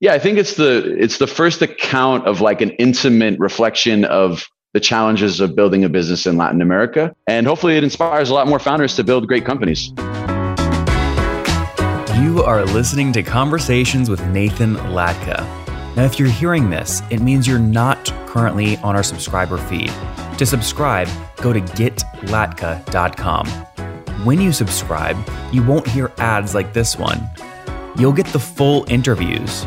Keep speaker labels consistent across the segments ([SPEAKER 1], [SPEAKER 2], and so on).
[SPEAKER 1] Yeah, I think it's the it's the first account of like an intimate reflection of the challenges of building a business in Latin America. And hopefully it inspires a lot more founders to build great companies.
[SPEAKER 2] You are listening to Conversations with Nathan Latka. Now, if you're hearing this, it means you're not currently on our subscriber feed. To subscribe, go to getlatka.com. When you subscribe, you won't hear ads like this one. You'll get the full interviews.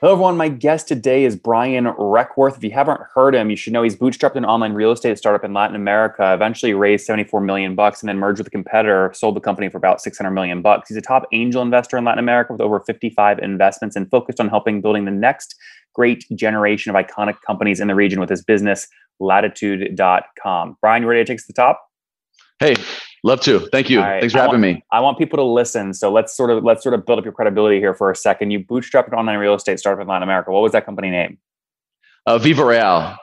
[SPEAKER 2] Hello, everyone. My guest today is Brian Requarth. If you haven't heard him, you should know he's bootstrapped an online real estate startup in Latin America. Eventually, raised 74 million bucks, and then merged with a competitor, sold the company for about 600 million bucks. He's a top angel investor in Latin America with over 55 investments, and focused on helping building the next great generation of iconic companies in the region with his business Latitude.com. Brian, you ready to take us to the top?
[SPEAKER 1] Hey, Love to. Thank you. Right. Thanks for
[SPEAKER 2] I
[SPEAKER 1] having
[SPEAKER 2] want,
[SPEAKER 1] me.
[SPEAKER 2] I want people to listen. So let's sort of let's sort of build up your credibility here for a second. You bootstrapped an online real estate startup in Latin America. What was that company name?
[SPEAKER 1] Uh, Viva Real.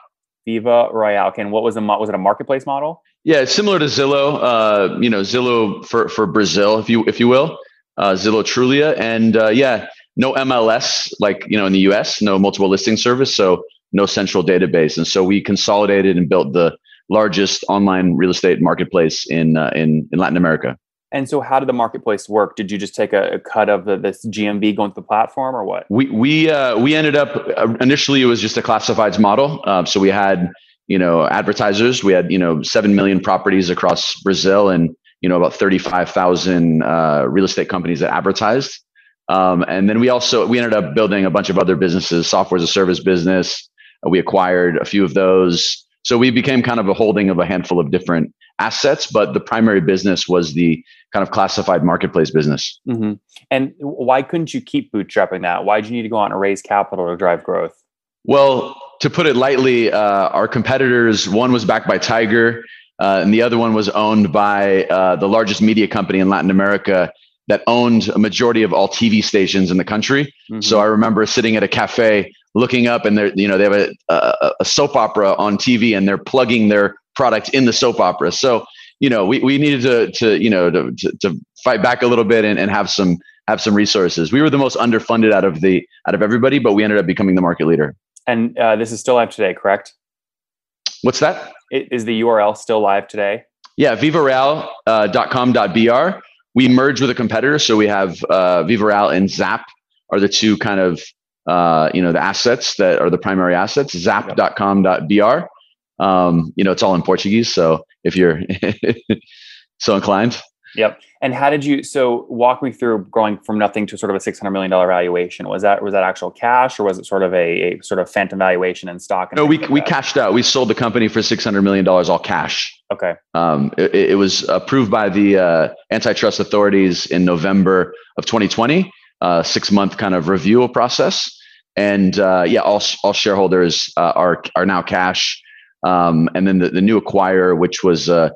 [SPEAKER 2] Viva Real. Okay, and what was the was it a marketplace model?
[SPEAKER 1] Yeah, it's similar to Zillow. Uh, you know, Zillow for for Brazil, if you if you will, uh, Zillow Trulia, and uh, yeah, no MLS like you know in the U.S. No multiple listing service, so no central database, and so we consolidated and built the largest online real estate marketplace in uh, in in Latin America.
[SPEAKER 2] And so, how did the marketplace work? Did you just take a, a cut of the, this GMV going to the platform, or what?
[SPEAKER 1] We we uh, we ended up uh, initially it was just a classifieds model. Uh, so we had you know advertisers. We had you know seven million properties across Brazil, and you know about thirty five thousand uh, real estate companies that advertised. Um, and then we also we ended up building a bunch of other businesses, software as a service business. we acquired a few of those. So we became kind of a holding of a handful of different assets, but the primary business was the kind of classified marketplace business.
[SPEAKER 2] Mm-hmm. And why couldn't you keep bootstrapping that? Why did you need to go out and raise capital to drive growth?
[SPEAKER 1] Well, to put it lightly, uh, our competitors, one was backed by Tiger, uh, and the other one was owned by uh, the largest media company in Latin America that owned a majority of all TV stations in the country. Mm-hmm. So I remember sitting at a cafe looking up and they're you know they have a, a, a, soap opera on tv and they're plugging their product in the soap opera. So you know we, we needed to to you know to, to, to fight back a little bit and, and have some have some resources. We were the most underfunded out of the out of everybody but we ended up becoming the market leader.
[SPEAKER 2] And uh, this is still live today correct?
[SPEAKER 1] What's that?
[SPEAKER 2] Is the url still live today?
[SPEAKER 1] Yeah vivareal.com.br uh, we merged with a competitor so we have uh, vivareal and zap are the two kind of uh, you know, the assets that are the primary assets, zap.com.br. Um, you know, it's all in Portuguese. So if you're so inclined.
[SPEAKER 2] Yep. And how did you, so walk me through going from nothing to sort of a $600 million valuation. Was that, was that actual cash or was it sort of a, a sort of phantom valuation in stock?
[SPEAKER 1] No, we,
[SPEAKER 2] like
[SPEAKER 1] we cashed out. We sold the company for $600 million, all cash.
[SPEAKER 2] Okay.
[SPEAKER 1] Um, it, it was approved by the uh, antitrust authorities in November of 2020, uh, six month kind of review process and uh, yeah, all all shareholders uh, are are now cash. Um, and then the, the new acquirer, which was a,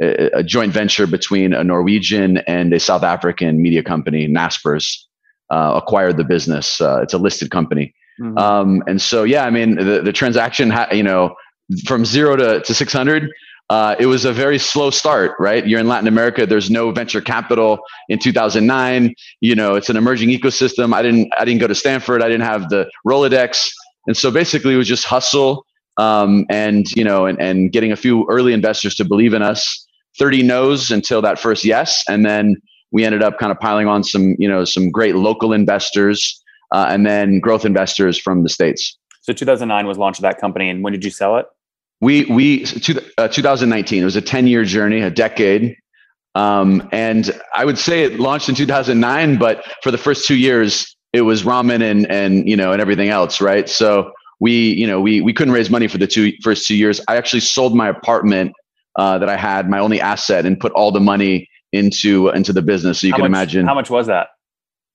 [SPEAKER 1] a, joint venture between a Norwegian and a South African media company, Naspers, uh, acquired the business. Uh, it's a listed company. Mm-hmm. Um, and so, yeah, I mean, the, the transaction, ha- you know, from zero to, to 600 uh, it was a very slow start, right? You're in Latin America. There's no venture capital in 2009. You know, it's an emerging ecosystem. I didn't, I didn't go to Stanford. I didn't have the Rolodex, and so basically, it was just hustle um, and you know, and, and getting a few early investors to believe in us. 30 no's until that first yes, and then we ended up kind of piling on some, you know, some great local investors. uh, and then growth investors from the states.
[SPEAKER 2] So 2009 was launch of that company, and when did you sell it?
[SPEAKER 1] We we uh, 2019. It was a 10 year journey, a decade. Um, and I would say it launched in 2009, but for the first two years, it was ramen and and you know and everything else, right? So we you know we we couldn't raise money for the two first two years. I actually sold my apartment uh, that I had, my only asset, and put all the money into into the business. So you
[SPEAKER 2] how
[SPEAKER 1] can
[SPEAKER 2] much,
[SPEAKER 1] imagine
[SPEAKER 2] how much was that.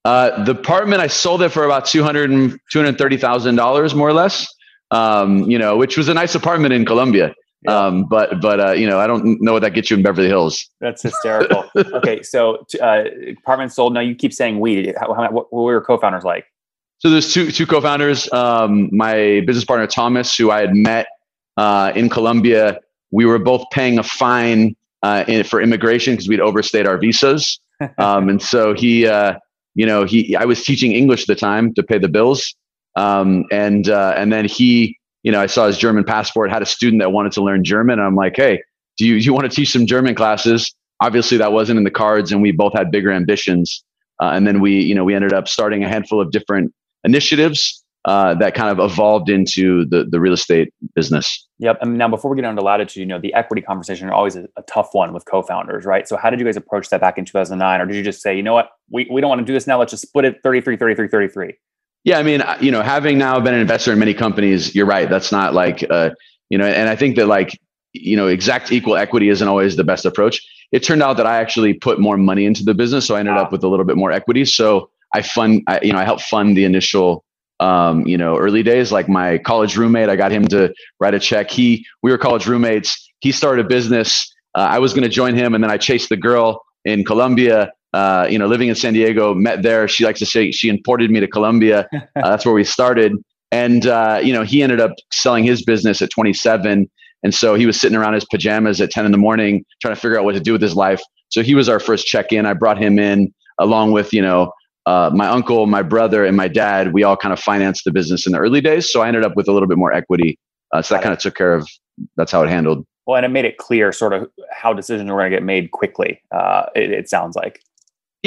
[SPEAKER 1] Uh, the apartment I sold it for about two hundred and two hundred thirty thousand dollars, more or less. Um, you know, which was a nice apartment in Colombia. Yeah. Um, but but uh, you know, I don't know what that gets you in Beverly Hills.
[SPEAKER 2] That's hysterical. okay, so uh, apartment sold. Now you keep saying we. How, how, what, what were your co-founders like?
[SPEAKER 1] So there's two two co-founders. Um, my business partner Thomas, who I had met uh, in Colombia. We were both paying a fine uh, in, for immigration because we'd overstayed our visas, um, and so he, uh, you know, he. I was teaching English at the time to pay the bills, um, and uh, and then he, you know, I saw his German passport. Had a student that wanted to learn German, I'm like, hey, do you do you want to teach some German classes? Obviously, that wasn't in the cards, and we both had bigger ambitions. Uh, and then we, you know, we ended up starting a handful of different initiatives uh, that kind of evolved into the the real estate business.
[SPEAKER 2] Yep. And now, before we get on to latitude, you know, the equity conversation are always a, a, tough one with co-founders, right? So, how did you guys approach that back in 2009, or did you just say, you know what, we, we don't want to do this now. Let's just split it 33, 33, 33.
[SPEAKER 1] Yeah, I mean, you know, having now been an investor in many companies, you're right. That's not like, uh, you know, and I think that like, you know, exact equal equity isn't always the best approach. It turned out that I actually put more money into the business, so I ended wow. up with a little bit more equity. So I fund, I, you know, I helped fund the initial, um, you know, early days. Like my college roommate, I got him to write a check. He, we were college roommates. He started a business. Uh, I was going to join him, and then I chased the girl in Colombia. Uh, you know, living in San Diego, met there. She likes to say she imported me to Colombia. Uh, that's where we started. And uh, you know, he ended up selling his business at 27, and so he was sitting around his pajamas at 10 in the morning trying to figure out what to do with his life. So he was our first check in. I brought him in along with you know uh, my uncle, my brother, and my dad, we all kind of financed the business in the early days. So I ended up with a little bit more equity. Uh, so that kind of took care of. That's how it handled.
[SPEAKER 2] Well, and it made it clear, sort of, how decisions were going to get made quickly. Uh, it, it sounds like.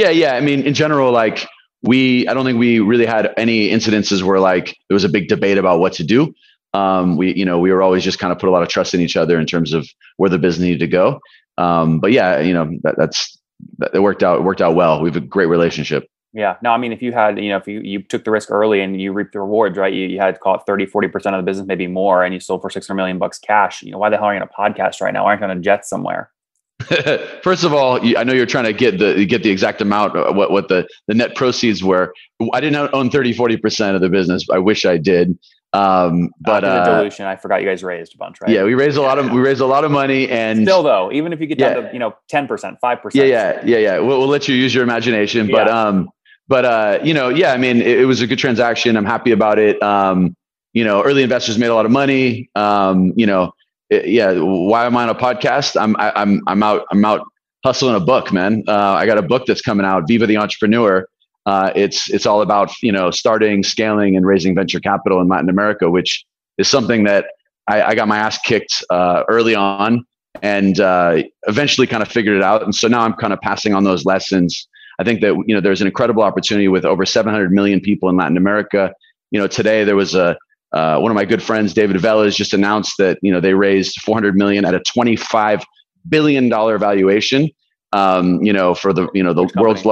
[SPEAKER 1] Yeah, yeah. I mean, in general, like we, I don't think we really had any incidences where like there was a big debate about what to do. Um, we, you know, we were always just kind of put a lot of trust in each other in terms of where the business needed to go. Um, but yeah, you know, that, that's that it worked out. It worked out well. We have a great relationship.
[SPEAKER 2] Yeah. No, I mean, if you had, you know, if you, you took the risk early and you reaped the rewards, right? You, you had call it 30, 40% of the business, maybe more, and you sold for 600 million bucks cash. You know, why the hell are you on a podcast right now? Aren't you on a jet somewhere?
[SPEAKER 1] First of all, I know you're trying to get the get the exact amount what what the the net proceeds were. I didn't own 30 40% of the business. I wish I did. Um, but
[SPEAKER 2] uh, the dilution, I forgot you guys raised a bunch, right?
[SPEAKER 1] Yeah, we raised a lot of we raised a lot of money, and
[SPEAKER 2] still though, even if you get down yeah. to you know ten percent, five percent.
[SPEAKER 1] Yeah, yeah, yeah, yeah. We'll, we'll let you use your imagination, yeah. but um, but uh, you know, yeah, I mean, it, it, was a good transaction. I'm happy about it. Um, you know, early investors made a lot of money. Um, you know, it, yeah. Why am I on a podcast? I'm i am I'm out I'm out hustling a book, man. Uh, I got a book that's coming out, Viva the Entrepreneur. Uh, it's it's all about you know starting, scaling, and raising venture capital in Latin America, which is something that I, I got my ass kicked uh, early on, and uh, eventually kind of figured it out. And so now I'm kind of passing on those lessons I think that you know there's an incredible opportunity with over 700 million people in Latin America. You know, today there was a uh, one of my good friends, David Velez, just announced that you know they raised 400 million at a 25 billion dollar valuation. Um, you know, for the you know the world's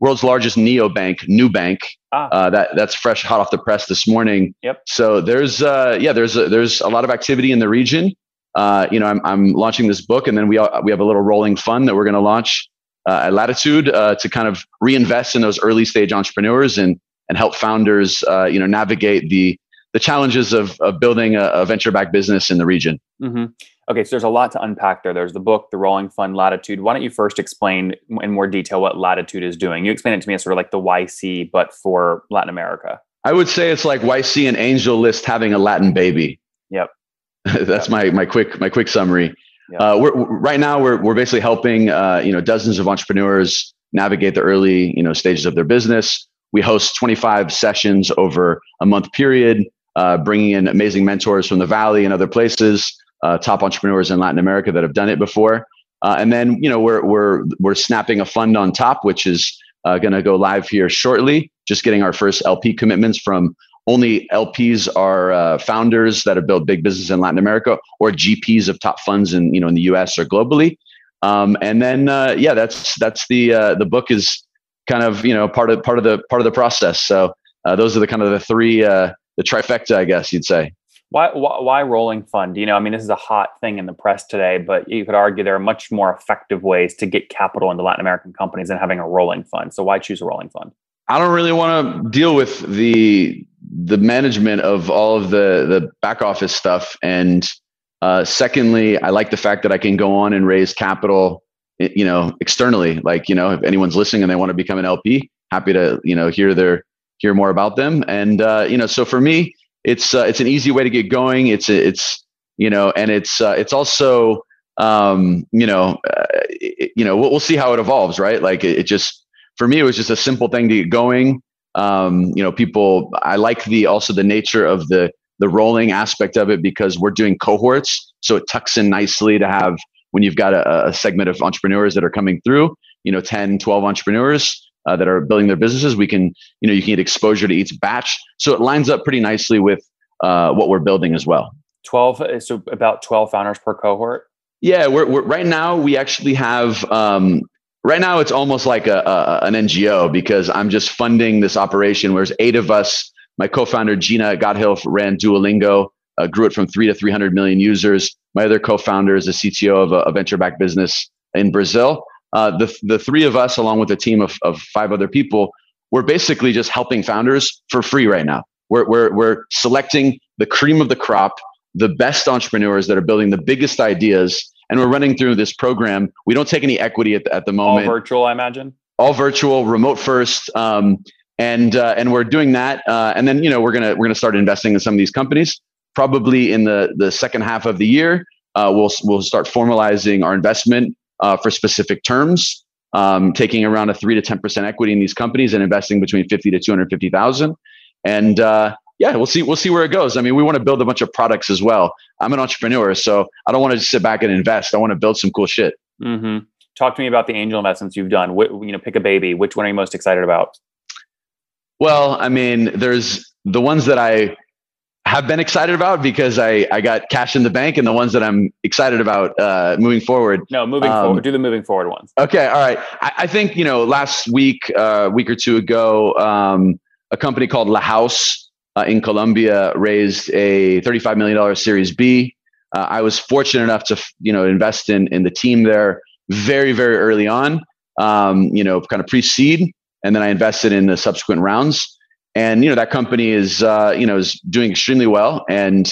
[SPEAKER 1] world's largest neobank, Nubank. Ah. Uh, that that's fresh, hot off the press this morning.
[SPEAKER 2] Yep.
[SPEAKER 1] So there's uh, yeah, there's a, there's a lot of activity in the region. Uh, you know, I'm I'm launching this book, and then we we have a little rolling fund that we're going to launch uh, at Latitude uh, to kind of reinvest in those early stage entrepreneurs and and help founders uh, you know navigate the the challenges of, of building a, a venture backed business in the region.
[SPEAKER 2] Mm-hmm. Okay, so there's a lot to unpack there. There's the book, the Rolling Fund, Latitude. Why don't you first explain in more detail what Latitude is doing? You explain it to me as sort of like the YC, but for Latin America.
[SPEAKER 1] I would say it's like YC and Angel List having a Latin baby.
[SPEAKER 2] Yep.
[SPEAKER 1] That's yep. my my quick my quick summary. Uh, we're, right now, we're, we're basically helping uh, you know dozens of entrepreneurs navigate the early you know stages of their business. We host 25 sessions over a month period, uh, bringing in amazing mentors from the Valley and other places, uh, top entrepreneurs in Latin America that have done it before. Uh, and then you know we're we're we're snapping a fund on top, which is uh, going to go live here shortly. Just getting our first LP commitments from only LPs are uh, founders that have built big business in Latin America or GPs of top funds in you know in the U.S. or globally. Um, and then uh, yeah, that's that's the the book is kind of you know part of part of the part of the process. So those are the kind of the three the trifecta, I guess you'd say.
[SPEAKER 2] Why, why, why rolling fund? You know, I mean, this is a hot thing in the press today, but you could argue there are much more effective ways to get capital into Latin American companies than having a rolling fund. So why choose a rolling fund?
[SPEAKER 1] I don't really want to deal with the the management of all of the the back office stuff, and uh, secondly, I like the fact that I can go on and raise capital, you know, externally. Like, you know, if anyone's listening and they want to become an LP, happy to you know hear their hear more about them. And uh, you know, so for me, it's uh, it's an easy way to get going. It's it's you know, and it's uh, it's also um, you know uh, it, you know we'll, we'll see how it evolves, right? Like it, it, just for me, it was just a simple thing to get going. Um, you know, people I like the also the nature of the the rolling aspect of it because we're doing cohorts, so it tucks in nicely to have when you've got a, a segment of entrepreneurs that are coming through. You know, 10, 12 entrepreneurs uh, that are building their businesses. We can, you know, you can get exposure to each batch. So it lines up pretty nicely with uh, what we're building as well.
[SPEAKER 2] 12, uh, so about 12 founders per cohort?
[SPEAKER 1] Yeah, we're, we're right now we actually have, um, right now it's almost like a, a, an NGO because I'm just funding this operation. Whereas eight of us, my co-founder Gina Gotthilf ran Duolingo, uh, grew it from three to 300 million users. My other co-founder is a CTO of a, a venture-backed business in Brazil uh, the the three of us, along with a team of of five other people, we're basically just helping founders for free right now. We're we're we're selecting the cream of the crop, the best entrepreneurs that are building the biggest ideas, and we're running through this program. We don't take any equity at the, at the moment.
[SPEAKER 2] All virtual, I imagine.
[SPEAKER 1] All virtual, remote first. Um, and uh, and we're doing that, uh, and then you know we're gonna we're gonna start investing in some of these companies. Probably in the the second half of the year, uh, we'll we'll start formalizing our investment uh, for specific terms, um, taking around a three to ten percent equity in these companies and investing between fifty to two hundred fifty thousand. And uh, yeah, we'll see. We'll see where it goes. I mean, we want to build a bunch of products as well. I'm an entrepreneur, so I don't want to just sit back and invest. I want to build some cool shit.
[SPEAKER 2] Mm-hmm. Talk to me about the angel investments you've done. What, you know, pick a baby. Which one are you most excited about?
[SPEAKER 1] Well, I mean, there's the ones that I have been excited about because I, I got cash in the bank and the ones that I'm excited about uh, moving forward.
[SPEAKER 2] No, moving um, forward. Do the moving forward ones.
[SPEAKER 1] Okay. All right. I, I think, you know, last week, uh, week or two ago, um, a company called La Haus uh, in Colombia raised a $35 million Series B. Uh, I was fortunate enough to, you know, invest in, in the team there very, very early on, um, you know, kind of pre-seed. And then I invested in the subsequent rounds and you know that company is uh, you know is doing extremely well, and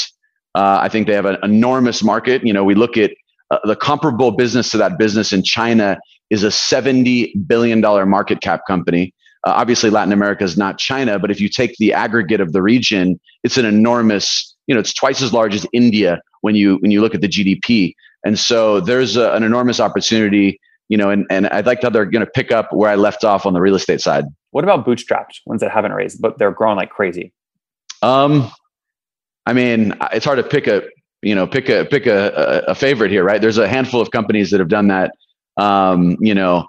[SPEAKER 1] uh, I think they have an enormous market. You know, we look at uh, the comparable business to that business in China is a seventy billion dollar market cap company. Uh, obviously, Latin America is not China, but if you take the aggregate of the region, it's an enormous. You know, it's twice as large as India when you when you look at the GDP. And so there's a, an enormous opportunity you know, and, and I'd like how they're going to pick up where I left off on the real estate side.
[SPEAKER 2] What about bootstrapped ones that haven't raised, but they're growing like crazy?
[SPEAKER 1] Um, I mean, it's hard to pick a, you know, pick a, pick a, a, favorite here, right? There's a handful of companies that have done that. Um, you know,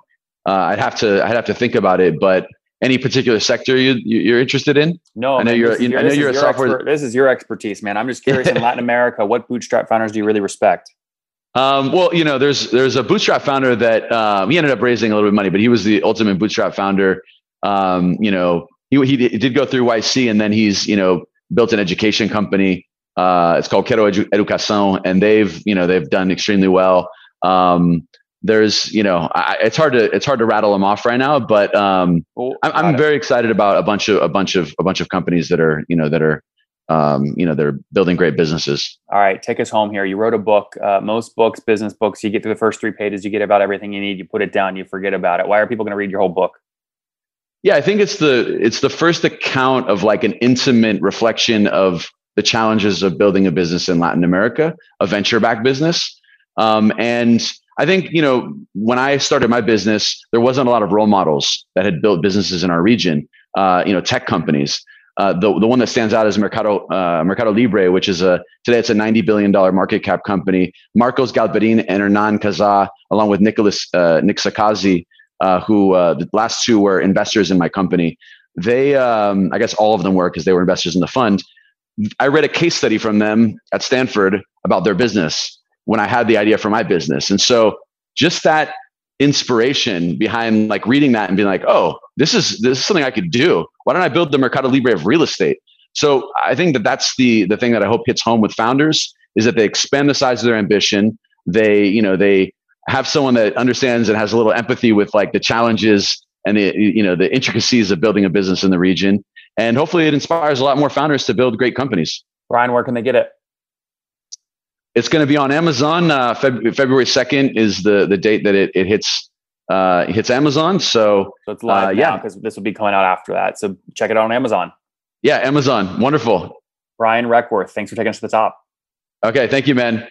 [SPEAKER 1] uh, I'd have to, I'd have to think about it, but any particular sector you, you're interested in?
[SPEAKER 2] No,
[SPEAKER 1] I know
[SPEAKER 2] man,
[SPEAKER 1] you're,
[SPEAKER 2] you,
[SPEAKER 1] I know you're a software.
[SPEAKER 2] Expert, this is your expertise, man. I'm just curious in Latin America, what bootstrap founders do you really respect?
[SPEAKER 1] Um, well, you know, there's there's a bootstrap founder that um, he ended up raising a little bit of money, but he was the ultimate bootstrap founder. Um, you know, he he did go through YC, and then he's you know built an education company. Uh, it's called Quero Edu- Educação, and they've you know they've done extremely well. Um, there's you know I, it's hard to it's hard to rattle them off right now, but um, well, I'm, I'm very excited about a bunch of a bunch of a bunch of companies that are you know that are um, you know they're building great businesses
[SPEAKER 2] all right take us home here you wrote a book uh, most books business books you get through the first three pages you get about everything you need you put it down you forget about it why are people going to read your whole book
[SPEAKER 1] yeah i think it's the it's the first account of like an intimate reflection of the challenges of building a business in latin america a venture backed business um, and i think you know when i started my business there wasn't a lot of role models that had built businesses in our region uh, you know tech companies uh, the, the one that stands out is Mercado, uh, Mercado Libre, which is a today it's a $90 billion market cap company. Marcos Galperin and Hernan Kazah, along with Nicholas uh, Nick Szekasy, uh, who uh, the last two were investors in my company. They, um, I guess, all of them were because they were investors in the fund. I read a case study from them at Stanford about their business when I had the idea for my business, and so just that inspiration behind like reading that and being like, oh, this is this is something I could do. Why don't I build the Mercado Libre of real estate? So I think that that's the the thing that I hope hits home with founders is that they expand the size of their ambition. They you know they have someone that understands and has a little empathy with like the challenges and the you know the intricacies of building a business in the region. And hopefully, it inspires a lot more founders to build great companies.
[SPEAKER 2] Brian, where can they get it?
[SPEAKER 1] It's going to be on Amazon. Uh, Feb- February second is the the date that it, it hits uh, hits Amazon. So,
[SPEAKER 2] so it's live uh, yeah, because this will be coming out after that. So check it out on Amazon.
[SPEAKER 1] Yeah, Amazon. Wonderful.
[SPEAKER 2] Brian Requarth, thanks for taking us to the top.
[SPEAKER 1] Okay, thank you, man.